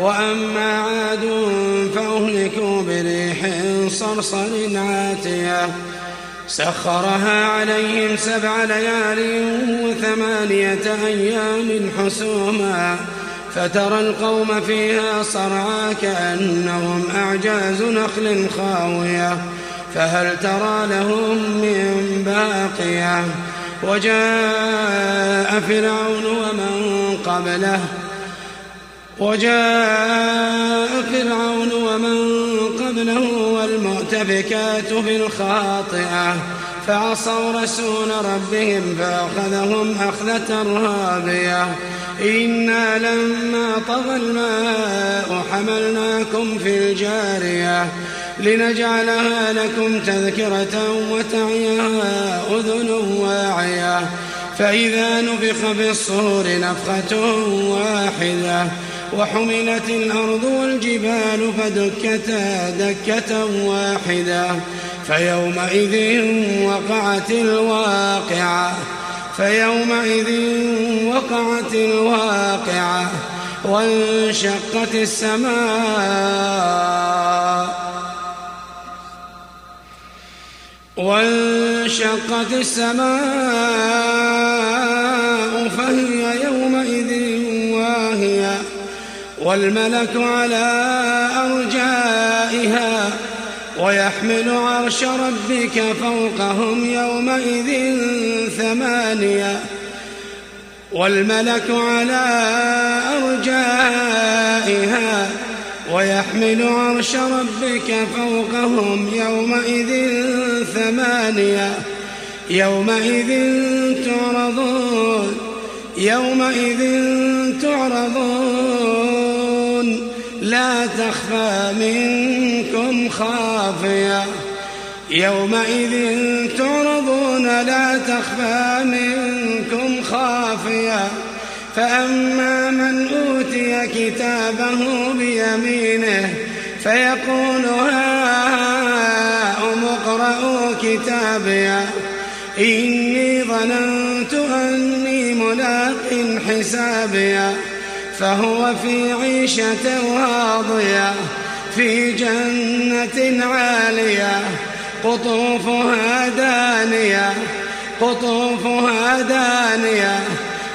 وأما عاد فأهلكوا بريح صرصر عاتية. سخرها عليهم سبع ليال وثمانية أيام حسوما. فترى القوم فيها صرعا كأنهم أعجاز نخل خاوية. فهل ترى لهم من باقية؟ وجاء فرعون ومن قبله وجاء فرعون ومن قبله والمؤتفكات بالخاطئة فعصوا رسول ربهم فأخذهم أخذة رهابية إنا لما طغى الماء حملناكم في الجارية لنجعلها لكم تذكرة وتعيها أذن واعية. فإذا نفخ في الصور نفخة واحدة وحملت الأرض والجبال فدكتا دكة واحدة فيومئذ وقعت الواقعة فيومئذ وقعت الواقعة وانشقت السماء وانشقت السماء فهي والملك على أرجائها ويحمل عرش ربك فوقهم يومئذ ثمانية والملك على أرجائها ويحمل عرش ربك فوقهم يومئذ ثمانية يومئذ تعرضون يومئذ تعرضون لا تخفى منكم خافية. يومئذ تعرضون لا تخفى منكم خافية. فأما من أوتي كتابه بيمينه فيقول هاؤم اقرءوا كتابيه إني ظننت أني ملاق حسابيا فهو في عيشة راضية في جنة عالية قطوفها دانية قطوفها دانية.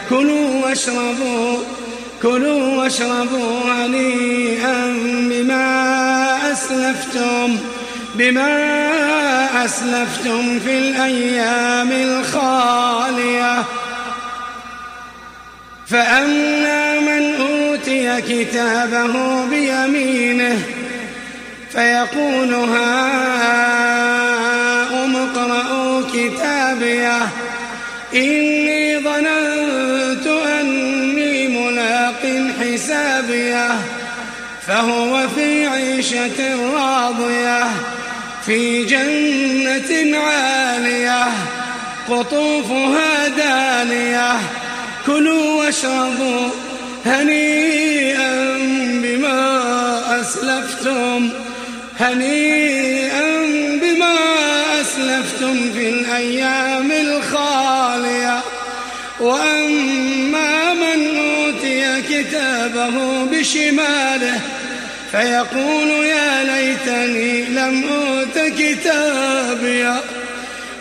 كلوا واشربوا كلوا واشربوا هنيئا بما أسلفتم بما أسلفتم في الأيام الخالية. فأما كتابه بيمينه فيقول هاؤم اقرءوا كتابيه إني ظننت أني ملاق حسابيه فهو في عيشة راضية في جنة عالية قطوفها دانية كلوا واشربوا هنيئا بما أسلفتم هنيئا بما أسلفتم في الأيام الخالية. وأما من أوتي كتابه بشماله فيقول يا ليتني لم أوت كتابيا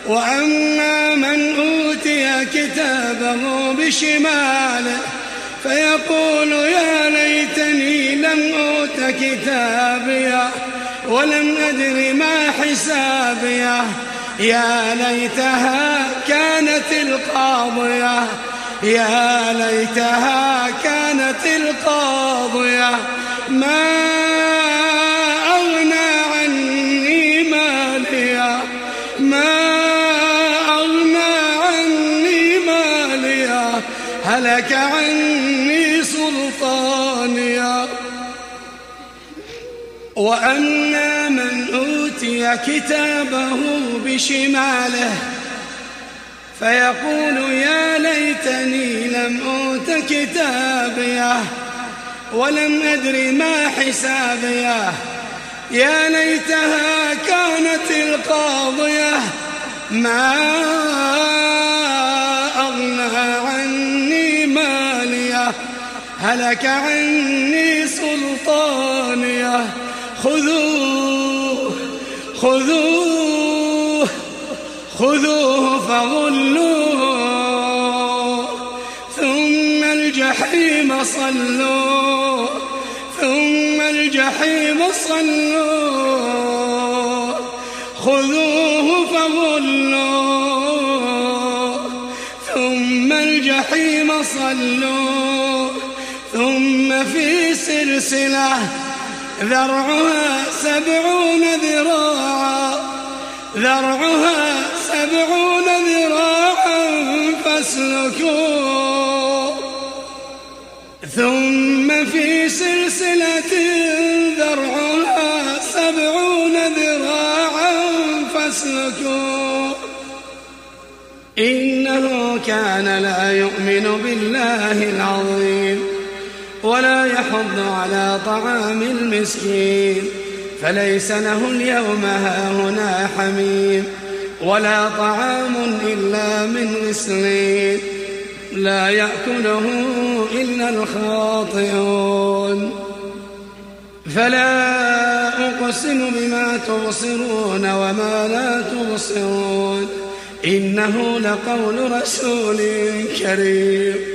وأما من أوتي كتابه بشماله فيقول يا ليتني لم أوت كتابيا ولم أدر ما حسابيه يا ليتها كانت القاضية. يا ليتها كانت القاضية. ما سلطانيا. وأما من أوتي كتابه بشماله فيقول يا ليتني لم أوت كتابيه ولم أدر ما حسابيه. يا ليتها كانت القاضية. ما هلك عني سلطانية. خذوه خذوه خذوه فغلوه. ثم الجحيم صلوه ثم الجحيم صلوه. خذوه فغلوه ثم الجحيم صلوه. ثم في سلسلة ذرعها سبعون ذراعا ذرعها سبعون ذراعا فاسلكوه ثم في سلسلة ذرعها سبعون ذراعا فاسلكوه إنه كان لا يؤمن بالله العظيم. ولا يحض على طعام المسكين فليس له اليوم هاهنا حميم ولا طعام إلا من غسلين لا يأكله إلا الخاطئون. فلا أقسم بما تبصرون وما لا تبصرون إنه لقول رسول كريم.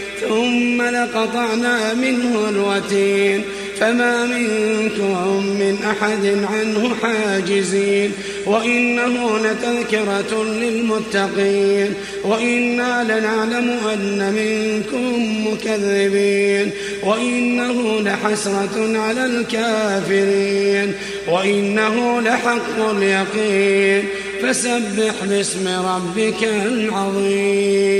ثم لقطعنا منه الوتين فما منكم من أحد عنه حاجزين وإنه لتذكرة للمتقين وإنا لنعلم أن منكم مكذبين وإنه لحسرة على الكافرين وإنه لحق اليقين فسبح باسم ربك العظيم